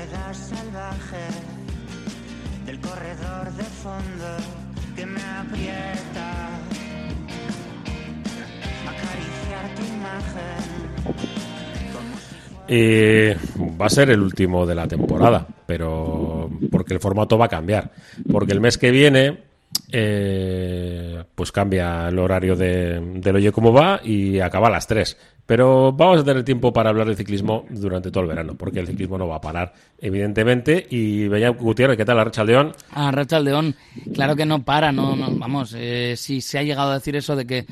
soledad salvaje del corredor de fondo que me aprieta. Acariciar tu imagen. Y va a ser el último de la temporada, pero porque el formato va a cambiar. Porque el mes que viene, eh, pues cambia el horario de, del Oye Cómo Va y acaba a las 3. Pero vamos a tener tiempo para hablar de ciclismo durante todo el verano, porque el ciclismo no va a parar, evidentemente. Y veía Gutiérrez, ¿qué tal, Racha León? Ah, Racha León, claro que no para, no, no vamos, eh, si se ha llegado a decir eso de que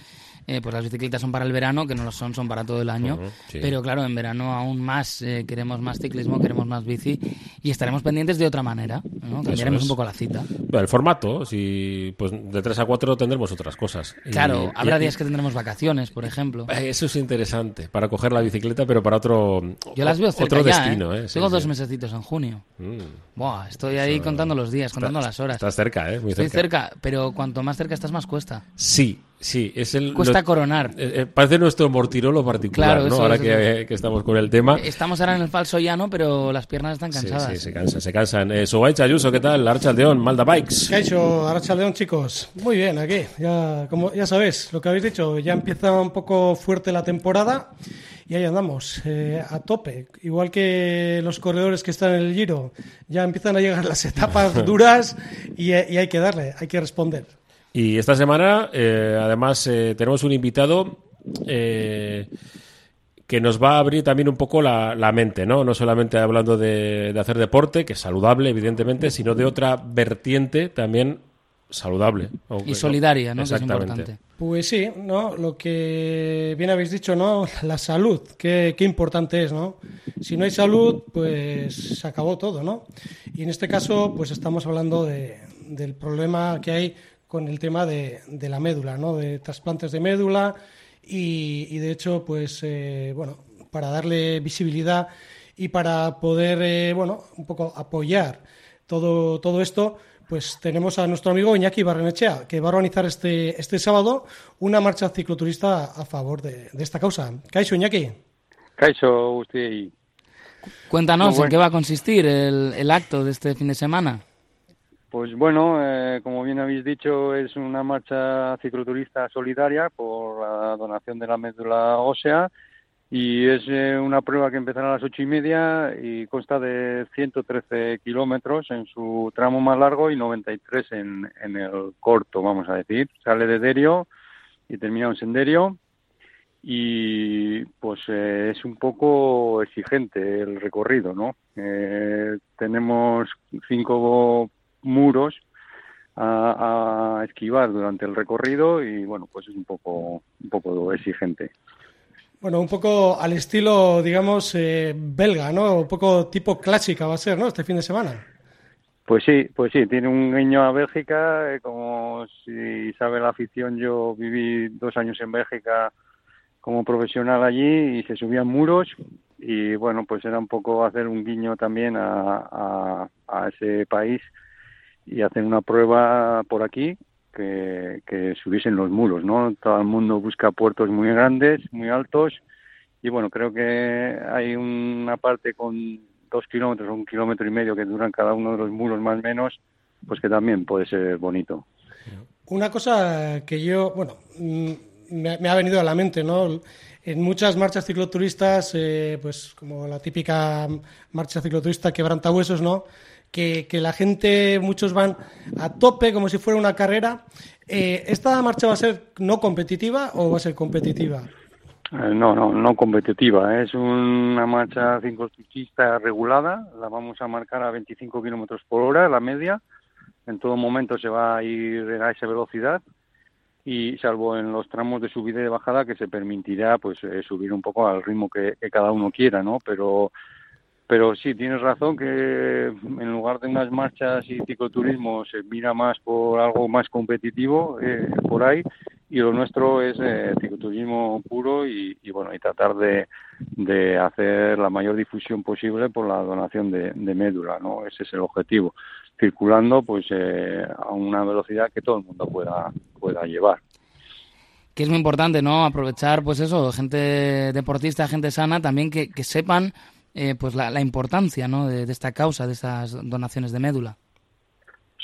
eh, pues las bicicletas son para el verano, que no lo son, son para todo el año. Sí. Pero claro, en verano aún más eh, queremos más ciclismo, queremos más bici y estaremos pendientes de otra manera. ¿no? Cambiaremos es. un poco la cita. Bueno, el formato, si pues de 3 a 4 tendremos otras cosas. Y- Claro, habrá y- días que tendremos vacaciones, por ejemplo. Eh, Eso es interesante, para coger la bicicleta, pero para otro, Yo las veo cerca otro ya, destino. ¿eh? ¿eh? Sí, Tengo sí. dos mesecitos en junio. Mm. Buah, estoy ahí contando los días, contando las horas. Estás cerca, ¿eh? Muy Estoy cerca. cerca, pero cuanto más cerca estás, más cuesta. Sí, sí, es el... Cuesta lo- coronar. eh, eh, parece nuestro mortirolo particular, Claro, ¿no? eso Ahora es, que, que estamos con el tema. Estamos ahora en el falso llano, pero las piernas están Sí, cansadas. sí, se cansan, se cansan. Eh, Sobaich Ayuso, ¿qué tal? Archa Aldeón, Malda Bikes. Caixo, Arracha León, chicos. Muy bien, aquí. Ya, como ya sabéis, lo que habéis dicho, ya empieza un poco fuerte la temporada y ahí andamos, eh, a tope. Igual que los corredores que están en el Giro, ya empiezan a llegar las etapas duras y, y hay que darle, hay que responder. Y esta semana, eh, además, eh, tenemos un invitado eh, que nos va a abrir también un poco la, la mente, ¿no? No solamente hablando de, de hacer deporte, que es saludable, evidentemente, sino de otra vertiente también saludable. Y solidaria, ¿no? Que es importante. Pues sí, ¿no? Lo que bien habéis dicho, ¿no? La salud, qué, qué importante es, ¿no? Si no hay salud, pues se acabó todo, ¿no? Y en este caso, pues estamos hablando de- del problema que hay con el tema de, de la médula, ¿no? De trasplantes de médula y, y de hecho, pues, eh, bueno, para darle visibilidad y para poder, eh, bueno, un poco apoyar todo, todo esto, pues tenemos a nuestro amigo Iñaki Barrenechea, que va a organizar este, este sábado una marcha cicloturista a favor de, de esta causa. Caixo, Iñaki. Kaixo guztiei. Cuéntanos bueno. en qué va a consistir el, el acto de este fin de semana. Pues bueno, eh, como bien habéis dicho, es una marcha cicloturista solidaria por la donación de la médula ósea y es eh, una prueba que empezará a las ocho y media y consta de 113 kilómetros en su tramo más largo y 93 en, en el corto, vamos a decir. Sale de Derio y termina en Senderio y pues eh, es un poco exigente el recorrido, ¿no? Eh, tenemos cinco muros a, a esquivar durante el recorrido y bueno, pues es un poco un poco exigente. Bueno, un poco al estilo, digamos, eh, belga, ¿no? Un poco tipo clásica va a ser, ¿no? Este fin de semana. Pues sí, pues sí, tiene un guiño a Bélgica, eh, como si sabe la afición, yo viví dos años en Bélgica como profesional allí y se subían muros y bueno, pues era un poco hacer un guiño también a, a, a ese país y hacer una prueba por aquí que, que subiesen los muros, ¿no? Todo el mundo busca puertos muy grandes, muy altos y bueno, creo que hay una parte con dos kilómetros o un kilómetro y medio que duran cada uno de los muros más o menos, pues que también puede ser bonito. Una cosa que yo, bueno, mm, me, me ha venido a la mente, ¿no? En muchas marchas cicloturistas, eh, pues como la típica marcha cicloturista quebrantahuesos, ¿no? Que, que la gente, muchos van a tope como si fuera una carrera. Eh, ¿Esta marcha va a ser no competitiva o va a ser competitiva? Eh, No, no, no competitiva. Es una marcha ciclotista regulada. La vamos a marcar a 25 kilómetros por hora, la media. En todo momento se va a ir a esa velocidad y salvo en los tramos de subida y de bajada que se permitirá pues eh, subir un poco al ritmo que, que cada uno quiera, ¿no? Pero pero sí, tienes razón que en lugar de unas marchas y cicloturismo se mira más por algo más competitivo eh, por ahí y lo nuestro es eh, cicloturismo puro y, y, bueno y tratar de, de hacer la mayor difusión posible por la donación de, médula, ¿no? Ese es el objetivo, circulando pues eh, a una velocidad que todo el mundo pueda pueda llevar. Que es muy importante, ¿no? Aprovechar, pues eso, gente deportista, gente sana, también que, que sepan eh, pues la, la importancia ¿no? de, esta causa, de estas donaciones de médula.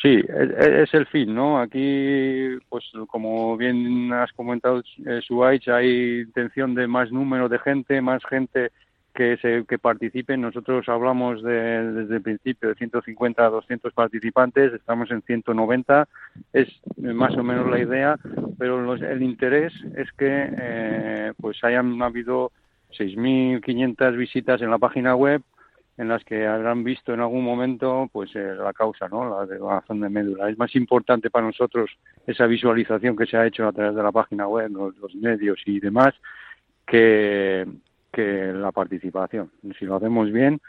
Sí, es, es el fin, ¿no? Aquí, pues como bien has comentado, eh, Suárez, hay intención de más número de gente, más gente que se que participen. Nosotros hablamos de, desde el principio de 150 a 200 participantes, estamos en 190, es más o menos la idea, pero los- el interés es que eh, pues hayan habido 6.500 visitas en la página web en las que habrán visto en algún momento pues eh, la causa, ¿no? La de donación de médula. Es más importante para nosotros esa visualización que se ha hecho a través de la página web, los, medios y demás, que, que la participación. Si lo hacemos bien,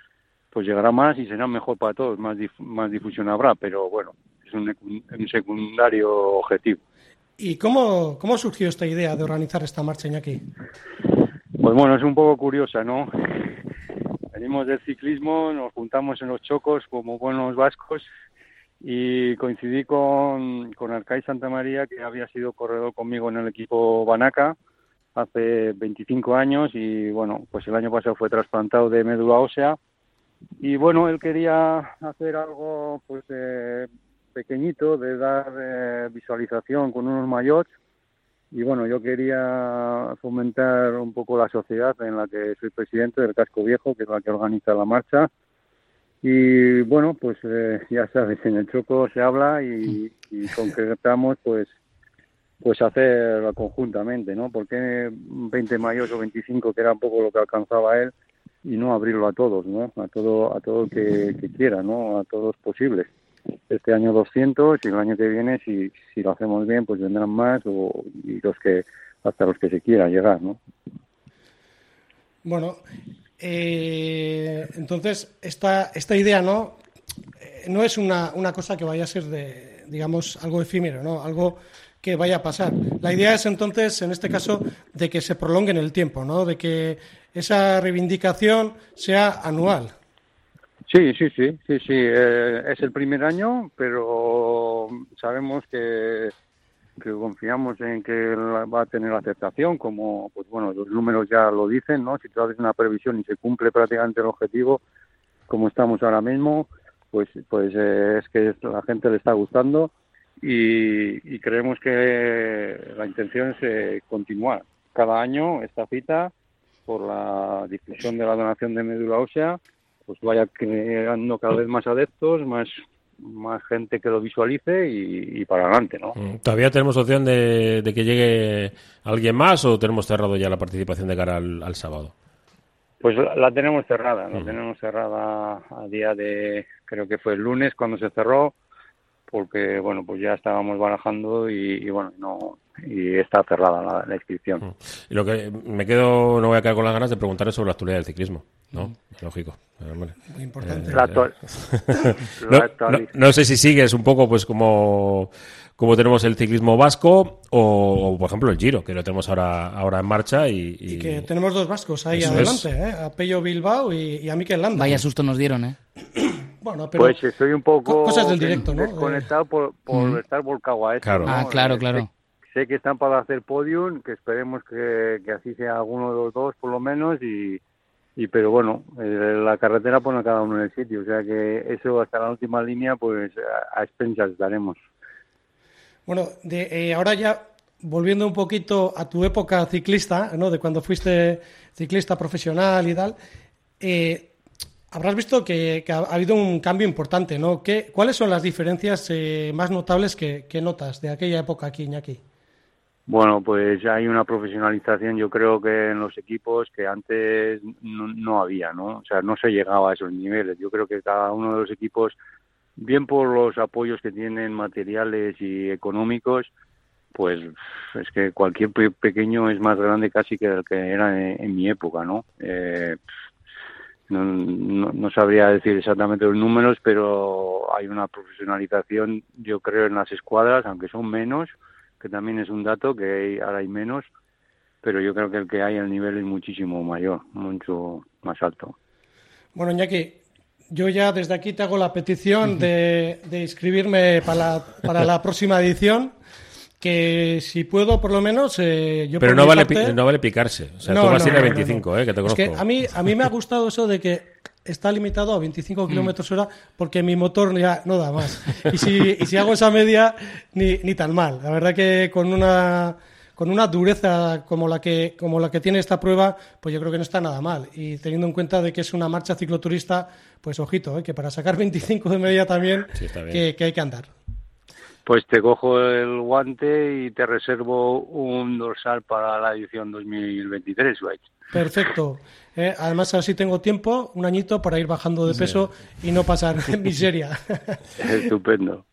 pues llegará más y será mejor para todos, más, dif- más difusión habrá, pero bueno, es un, un secundario objetivo. ¿Y cómo, cómo surgió esta idea de organizar esta marcha, Iñaki? Pues bueno, es un poco curiosa, ¿no? Venimos del ciclismo, nos juntamos en los chocos como buenos vascos y coincidí con, con Arcai Santa María, que había sido corredor conmigo en el equipo Banaca hace 25 años y bueno, pues el año pasado fue trasplantado de médula ósea y bueno, él quería hacer algo pues eh, pequeñito de dar eh, visualización con unos maillots y bueno, yo quería fomentar un poco la sociedad en la que soy presidente del Casco Viejo, que es la que organiza la marcha. Y bueno, pues eh, ya sabes, en el Choco se habla y, y concretamos pues pues hacerlo conjuntamente, ¿no? Porque 20 mayos o 25, que era un poco lo que alcanzaba él, y no abrirlo a todos, ¿no? A todo, a todo el que, que quiera, ¿no? A todos posibles. Este año 200 y el año que viene, si, si lo hacemos bien, pues vendrán más o, y los que hasta los que se quiera llegar, ¿no? Bueno, eh, entonces esta, esta idea no, Eh, no es una, una cosa que vaya a ser de, digamos, algo efímero, ¿no? Algo que vaya a pasar. La idea es entonces, en este caso, de que se prolongue en el tiempo, ¿no? De que esa reivindicación sea anual. Sí, sí, sí, sí, sí. eh, es el primer año, pero sabemos que, que confiamos en que va a tener aceptación, como, pues bueno, los números ya lo dicen, ¿no? Si tú haces una previsión y se cumple prácticamente el objetivo, como estamos ahora mismo, pues, pues eh, es que la gente le está gustando y, y creemos que la intención es eh, continuar cada año esta cita por la difusión de la donación de médula ósea pues vaya creando cada vez más adeptos, más más gente que lo visualice y, y para adelante, ¿no? Mm, ¿Todavía tenemos opción de, de que llegue alguien más o tenemos cerrado ya la participación de cara al, al sábado? Pues la, la tenemos cerrada, la tenemos cerrada a día de, creo que fue el lunes cuando se cerró, porque bueno, pues ya estábamos barajando y, y bueno, no y está cerrada la, la inscripción. Y lo que me quedo, no voy a quedar con las ganas de preguntarle sobre la actualidad del ciclismo, ¿no? Lógico. pero, hombre. Muy importante. La actual- No, sé si sigues un poco pues como, como tenemos el ciclismo vasco o, o, por ejemplo el Giro, que lo tenemos ahora, ahora en marcha y, y- Y que tenemos dos vascos ahí Eso adelante, ¿eh? a Pello Bilbao y, y a Mikel Landa. Vaya susto nos dieron, ¿eh? Bueno, pero Pues estoy un poco co- cosas del directo, ¿no? desconectado por, por estar volcado a esto. Claro. ¿no? Ah, claro, Eh, claro. Sé, que están para hacer podium, que esperemos que, que así sea alguno de los dos por lo menos y, pero bueno, eh, la carretera pone a cada uno en el sitio, o sea que eso hasta la última línea pues a, expensas estaremos. Bueno, de, eh, ahora ya volviendo un poquito a tu época ciclista, ¿no? De cuando fuiste ciclista profesional y tal, eh, habrás visto que, ha, ha habido un cambio importante, ¿no? ¿Qué, ¿Cuáles son las diferencias eh, más notables que, que notas de aquella época aquí, Iñaki? Bueno, pues hay una profesionalización, yo creo que en los equipos que antes no, había, ¿no? O sea, no se llegaba a esos niveles. Yo creo que cada uno de los equipos, bien por los apoyos que tienen materiales y económicos, pues es que cualquier pe- pequeño es más grande casi que el que era en, mi época, ¿no? Eh, no, no sabría decir exactamente los números, pero hay una profesionalización, yo creo, en las escuadras, aunque son menos, que también es un dato que hay- ahora hay menos, pero yo creo que el que hay el nivel es muchísimo mayor, mucho más alto. Bueno, Iñaki, yo ya desde aquí te hago la petición de, de inscribirme para la, para la próxima edición. que si puedo, por lo menos, eh, yo Pero por no mi vale, parte- no vale picarse. O sea, No, tú vas a ir a no, no, 25, no. ¿eh? Que te Es conozco. que a mí, a mí me ha gustado eso de que está limitado a 25 kilómetros hora porque mi motor ya no da más. Y si, y si hago esa media, ni, ni tan mal. La verdad que con una con una dureza como la que como la que tiene esta prueba, pues yo creo que no está nada mal. Y teniendo en cuenta de que es una marcha cicloturista, pues ojito, ¿eh? que para sacar 25 de media también, Sí, que, que hay que andar. Pues te cojo el guante y te reservo un dorsal para la edición 2023, White. Perfecto. Eh, además, así tengo tiempo, un añito, para ir bajando de peso y no pasar miseria. Estupendo.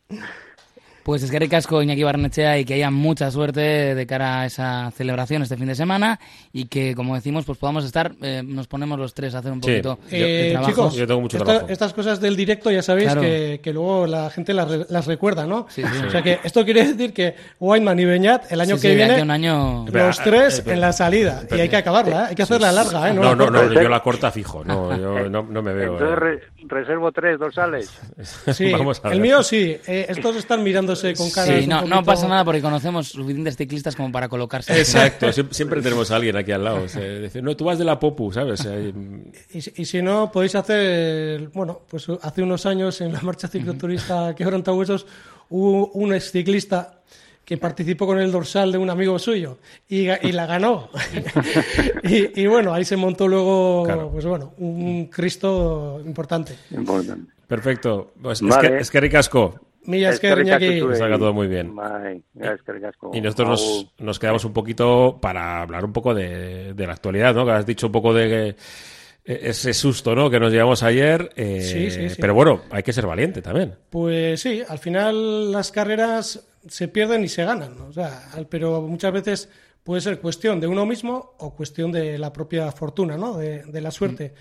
Pues es que ricasco Iñaki Barnechea y que haya mucha suerte de cara a esa celebración este fin de semana y que, como decimos, pues podamos estar, eh, nos ponemos los tres a hacer un Sí. poquito Yo- de Eh, trabajo. chicos, Yo tengo mucho esta- trabajo. estas cosas del directo ya sabéis Claro. que, que luego la gente las, las recuerda, ¿no? Sí, sí. O sea que esto quiere decir que Weinman y Beñat el año Sí, que sí, viene un año... Los eh, tres espera. en la salida y hay que acabarla, ¿eh? hay que hacerla larga, ¿eh? No, no, no, corta. yo la corta fijo. No, yo no, no me veo. Entonces eh. re- reservo tres dorsales. Sí, Vamos a el ver. mío sí. eh, estos están mirándose con cara. Sí, no, no pasa nada porque conocemos suficientes ciclistas como para colocarse. Exacto, siem- siempre tenemos a alguien aquí al lado. o sea, decir, no, tú vas de la Popu, ¿sabes? Eh, Y, si- y si no, podéis hacer, bueno, pues hace unos años en la marcha cicloturista Quebrantahuesos hubo un exciclista que participó con el dorsal de un amigo suyo y, y la ganó. y, y bueno, ahí se montó luego, Claro. pues bueno, un Cristo importante. Importante. perfecto. Pues Vale. es, que, es que ricasco. Milla Eskerrik Esker, Iñaki. asko Que zuei. salga todo muy bien. Asko. Y nosotros nos, nos quedamos un poquito para hablar un poco de, de la actualidad, ¿no? Que has dicho un poco de que- ese susto, ¿no? Que nos llevamos ayer. eh, Sí, sí, sí. Pero bueno, hay que ser valiente también. Pues sí, al final las carreras se pierden y se ganan, ¿no? o sea, al- pero muchas veces puede ser cuestión de uno mismo o cuestión de la propia fortuna, ¿no? de, de la suerte.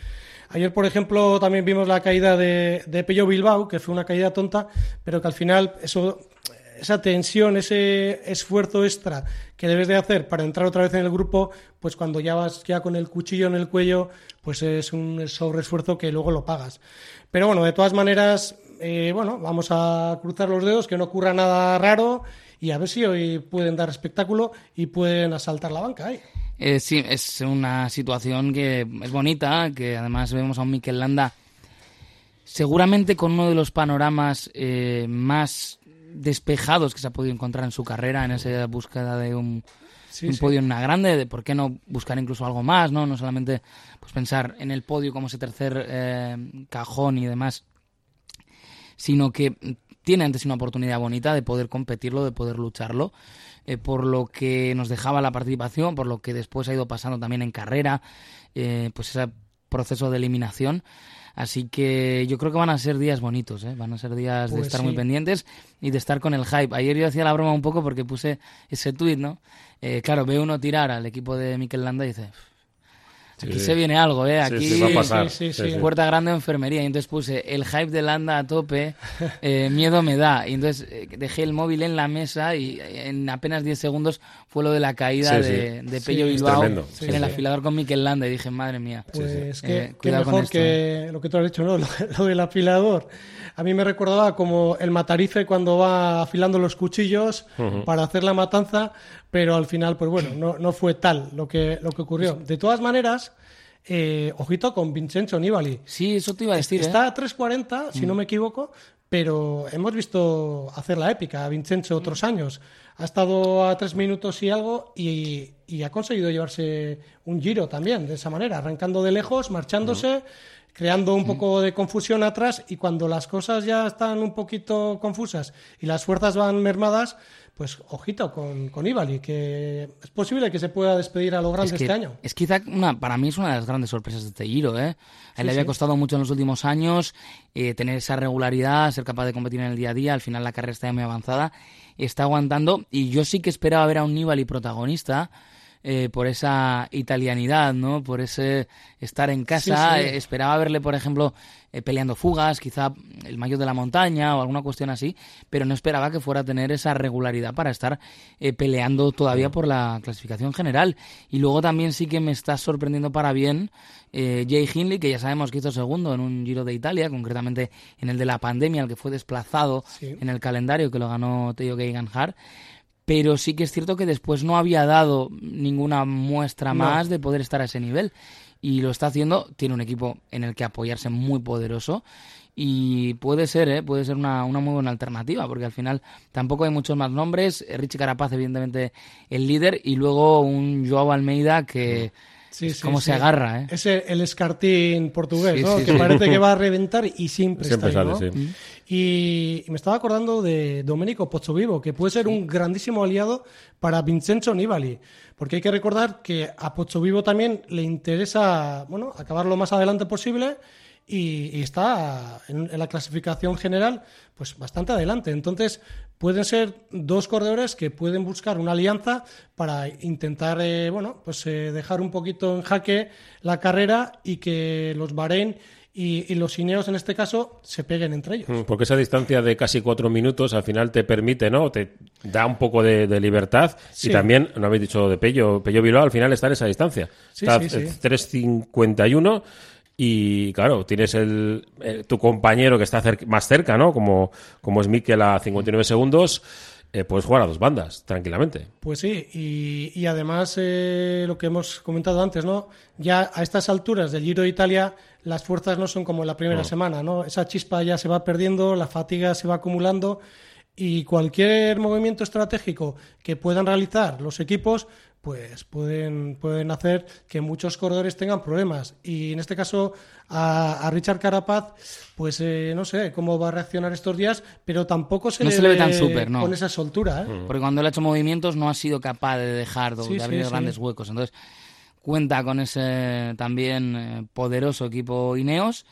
Ayer, por ejemplo, también vimos la caída de, de Pello Bilbao, que fue una caída tonta, pero que al final eso, esa tensión, ese esfuerzo extra que debes de hacer para entrar otra vez en el grupo, pues cuando ya vas ya con el cuchillo en el cuello, pues es un sobreesfuerzo que luego lo pagas. Pero bueno, de todas maneras, eh, bueno, vamos a cruzar los dedos, que no ocurra nada raro y a ver si hoy pueden dar espectáculo y pueden asaltar la banca. Eh, sí, es una situación que es bonita, que además vemos a un Mikel Landa seguramente con uno de los panoramas eh, más despejados que se ha podido encontrar en su carrera, en esa búsqueda de un, Sí, un sí. podio en una grande, de por qué no buscar incluso algo más, ¿no? No solamente pues pensar en el podio como ese tercer eh, cajón y demás, sino que tiene antes una oportunidad bonita de poder competirlo, de poder lucharlo, eh, por lo que nos dejaba la participación, por lo que después ha ido pasando también en carrera, eh, pues ese proceso de eliminación. Así que yo creo que van a ser días bonitos, ¿eh? van a ser días de Pues estar sí. muy pendientes y de estar con el hype. Ayer yo hacía la broma un poco porque puse ese tuit, ¿no? Claro, ve uno tirar al equipo de Mikel Landa y dice, aquí Sí, se viene algo, ¿eh? Aquí sí, va a pasar. sí, sí, Sí, sí. sí. puerta grande enfermería. Y entonces puse el hype de Landa a tope, eh, miedo me da. Y entonces eh, dejé el móvil en la mesa y eh, en apenas 10 segundos fue lo de la caída Sí, sí. de, de Sí, Pello Bilbao en Sí, el afilador con Mikel Landa. Y dije, madre mía. Pues Eh, que, cuidado con mejor esto, que lo que tú has dicho, ¿no? Lo, lo del afilador. A mí me recordaba como el matarife cuando va afilando los cuchillos para hacer la matanza, pero al final, pues bueno, no, no fue tal lo que, lo que ocurrió. De todas maneras, eh, ojito con Vincenzo Nibali. Sí, eso te iba a decir. ¿eh? Está a 3.40, si no me equivoco, pero hemos visto hacer la épica a Vincenzo otros años. Ha estado a tres minutos y algo y, y ha conseguido llevarse un giro también de esa manera, arrancando de lejos, marchándose, creando un poco de confusión atrás y cuando las cosas ya están un poquito confusas y las fuerzas van mermadas, pues ojito con, con Ibali, que es posible que se pueda despedir a lo grande es que, este año. Es quizá una, para mí es una de las grandes sorpresas de este Giro, ¿eh? A él le había sí. costado mucho en los últimos años eh, tener esa regularidad, ser capaz de competir en el día a día. Al final la carrera está ya muy avanzada, está aguantando y yo sí que esperaba ver a un Nibali protagonista. Eh, por esa italianidad, ¿no? Por ese estar en casa. Sí, sí. eh, esperaba verle, por ejemplo, eh, peleando fugas, quizá el mayor de la montaña o alguna cuestión así, pero no esperaba que fuera a tener esa regularidad para estar eh, peleando todavía por la clasificación general. Y luego también sí que me está sorprendiendo para bien eh, Jay Hindley, que ya sabemos que hizo segundo en un Giro de Italia, concretamente en el de la pandemia, el que fue desplazado Sí. en el calendario, que lo ganó Teo Geoghegan Hart. Pero sí que es cierto que después no había dado ninguna muestra No. más de poder estar a ese nivel. Y lo está haciendo, tiene un equipo en el que apoyarse muy poderoso y puede ser, ¿eh? puede ser una, una muy buena alternativa, porque al final tampoco hay muchos más nombres. Richie Carapaz, evidentemente, el líder, y luego un Joao Almeida que Sí, es sí, como sí. se agarra. ¿eh? Es el, el escartín portugués, Sí, ¿no? sí, que sí. parece que va a reventar y siempre, Siempre está ahí, sale, ¿no? sí. Y, y me estaba acordando de Domenico Pozzovivo, que puede ser un grandísimo aliado para Vincenzo Nibali, porque hay que recordar que a Pozzovivo también le interesa, bueno, acabar lo más adelante posible y, y está en, en la clasificación general pues bastante adelante. Entonces pueden ser dos corredores que pueden buscar una alianza para intentar, eh, bueno, pues eh, dejar un poquito en jaque la carrera y que los Bahrein y, y los Ineos en este caso se peguen entre ellos. Mm, Porque esa distancia de casi cuatro minutos al final te permite, ¿no? Te da un poco de, de libertad. Sí. Y también, no habéis dicho de Pello, Pello Bilbao al final está en esa distancia. Sí, está sí, sí. eh, 3.51 y claro, tienes el, el- tu compañero que está cer- más cerca, ¿no? Como, como es Mikel a 59 segundos. eh, puedes jugar a dos bandas, tranquilamente. Pues sí, y, y además eh, lo que hemos comentado antes, ¿no? Ya a estas alturas del Giro de Italia las fuerzas no son como en la primera semana, ¿no? Esa chispa ya se va perdiendo, la fatiga se va acumulando y cualquier movimiento estratégico que puedan realizar los equipos, pues pueden, pueden hacer que muchos corredores tengan problemas. Y en este caso a, a Richard Carapaz, pues eh, no sé cómo va a reaccionar estos días, pero tampoco se, No le, se le ve tan súper, ¿no. con esa soltura, ¿eh? Porque cuando él ha hecho movimientos no ha sido capaz de dejar, de Sí, sí, abrir sí. grandes huecos. Entonces, cuenta con ese también eh, poderoso equipo Ineos.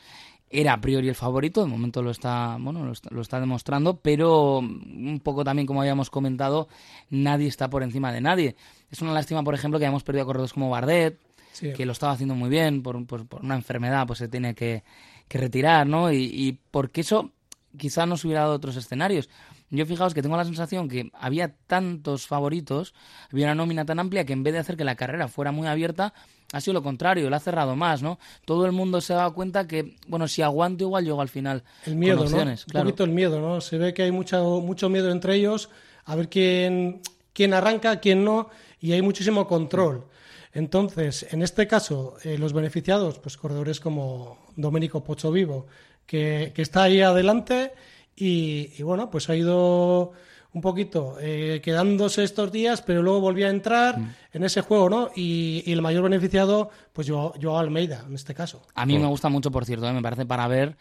Era a priori el favorito, de momento lo está, bueno, lo está, lo está demostrando, pero un poco también, como habíamos comentado, nadie está por encima de nadie. Es una lástima, por ejemplo, que hayamos perdido a corredores como Bardet, Sí. que lo estaba haciendo muy bien, por, por- por una enfermedad, pues se tiene que, que retirar, ¿no? Y, y porque eso quizá nos hubiera dado otros escenarios. Yo fijaos que tengo la sensación que había tantos favoritos, había una nómina tan amplia que en vez de hacer que la carrera fuera muy abierta, ha sido lo contrario, la ha cerrado más, ¿no? Todo el mundo se ha dado cuenta que, bueno, si aguanto igual llego al final El miedo, con opciones, ¿no? claro. Un poquito el miedo, ¿no? Se ve que hay mucho, mucho miedo entre ellos, a ver quién, quién arranca, quién no, y hay muchísimo control. Entonces, en este caso, eh, los beneficiados, pues corredores como Domenico Pochovivo, que, que está ahí adelante y, y, bueno, pues ha ido un poquito eh, quedándose estos días, pero luego volvía a entrar Mm. en ese juego, ¿no? Y, y el mayor beneficiado, pues yo, yo Almeida, en este caso. A mí me gusta mucho, por cierto, ¿eh? me parece para ver.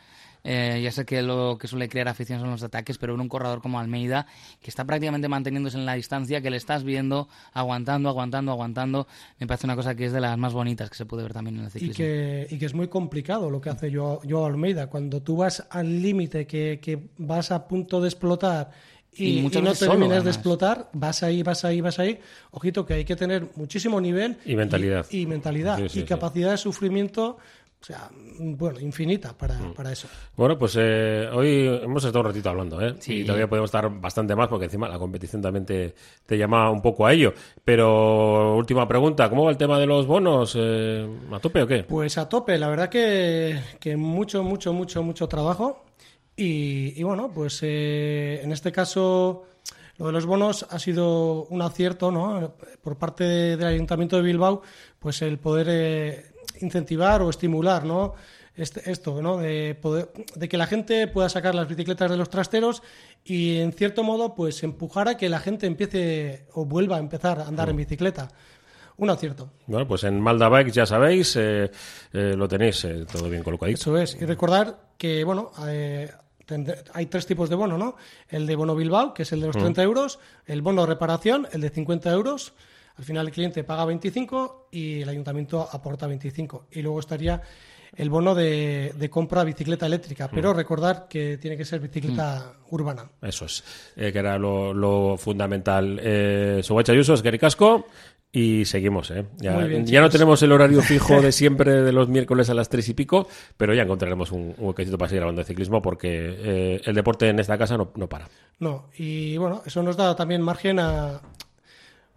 eh, ya sé que lo que suele crear afición son los ataques, pero ver un corredor como Almeida, que está prácticamente manteniéndose en la distancia, que le estás viendo, aguantando, aguantando, aguantando, me parece una cosa que es de las más bonitas que se puede ver también en el Y ciclismo. que, y que es muy complicado lo que hace Joao, Joao Almeida. Cuando tú vas al límite, que, que vas a punto de explotar y, Y no terminas de explotar, vas ahí, vas ahí, vas ahí. Ojito que hay que tener muchísimo nivel Y mentalidad. y, y mentalidad Sí, sí, y capacidad de sufrimiento, o sea, bueno, infinita para, Mm. para eso. Bueno, pues eh, hoy hemos estado un ratito hablando, ¿eh? Sí. Y todavía podemos estar bastante más porque encima la competición también te, te llama un poco a ello. Pero última pregunta, ¿cómo va el tema de los bonos? Eh, ¿A tope o qué? Pues a tope, la verdad que, que mucho, mucho, mucho, mucho trabajo. Y, y bueno, pues eh, en este caso lo de los bonos ha sido un acierto, ¿no? Por parte de- del Ayuntamiento de Bilbao, pues el poder eh, incentivar o estimular, ¿no? Este- esto, ¿no? De, poder, de que la gente pueda sacar las bicicletas de los trasteros y en cierto modo, pues empujar a que la gente empiece o vuelva a empezar a andar en bicicleta. Un acierto. Bueno, pues en Malda Bikes ya sabéis, eh, eh, lo tenéis eh, todo bien colocadito. Eso es. Y recordar que, bueno, hay tres tipos de bono, ¿no? El de bono Bilbao, que es el de los 30 euros, el bono reparación, el de 50 euros. Al final el cliente paga 25 y el ayuntamiento aporta 25. Y luego estaría el bono de, de compra bicicleta eléctrica. Pero recordar que tiene que ser bicicleta urbana. Eso es, eh, que era lo, lo fundamental. Eh, Ayuso, es Gary Casco. Y seguimos, ¿eh? Ya, bien, ya no tenemos el horario fijo de siempre de los miércoles a las tres y pico, pero ya encontraremos un, un huequecito para seguir hablando de ciclismo porque eh, el deporte en esta casa no, no para. No, y bueno, eso nos da también margen a,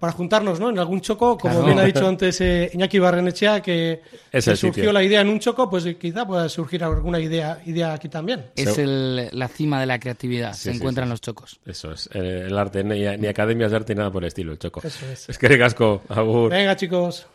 para juntarnos, ¿no? En algún choco, como Claro. bien ha dicho antes eh, Iñaki Barrenechea, que, Es que surgió sitio. la idea en un choco, pues quizá pueda surgir alguna idea, idea aquí también. Es el- la cima de la creatividad, Sí, se sí, encuentran sí. los chocos. Eso es. eh, el arte, ni, ni academias de arte ni nada por el estilo, el choco. Eso es. Es que ricasco, agur. Venga, chicos.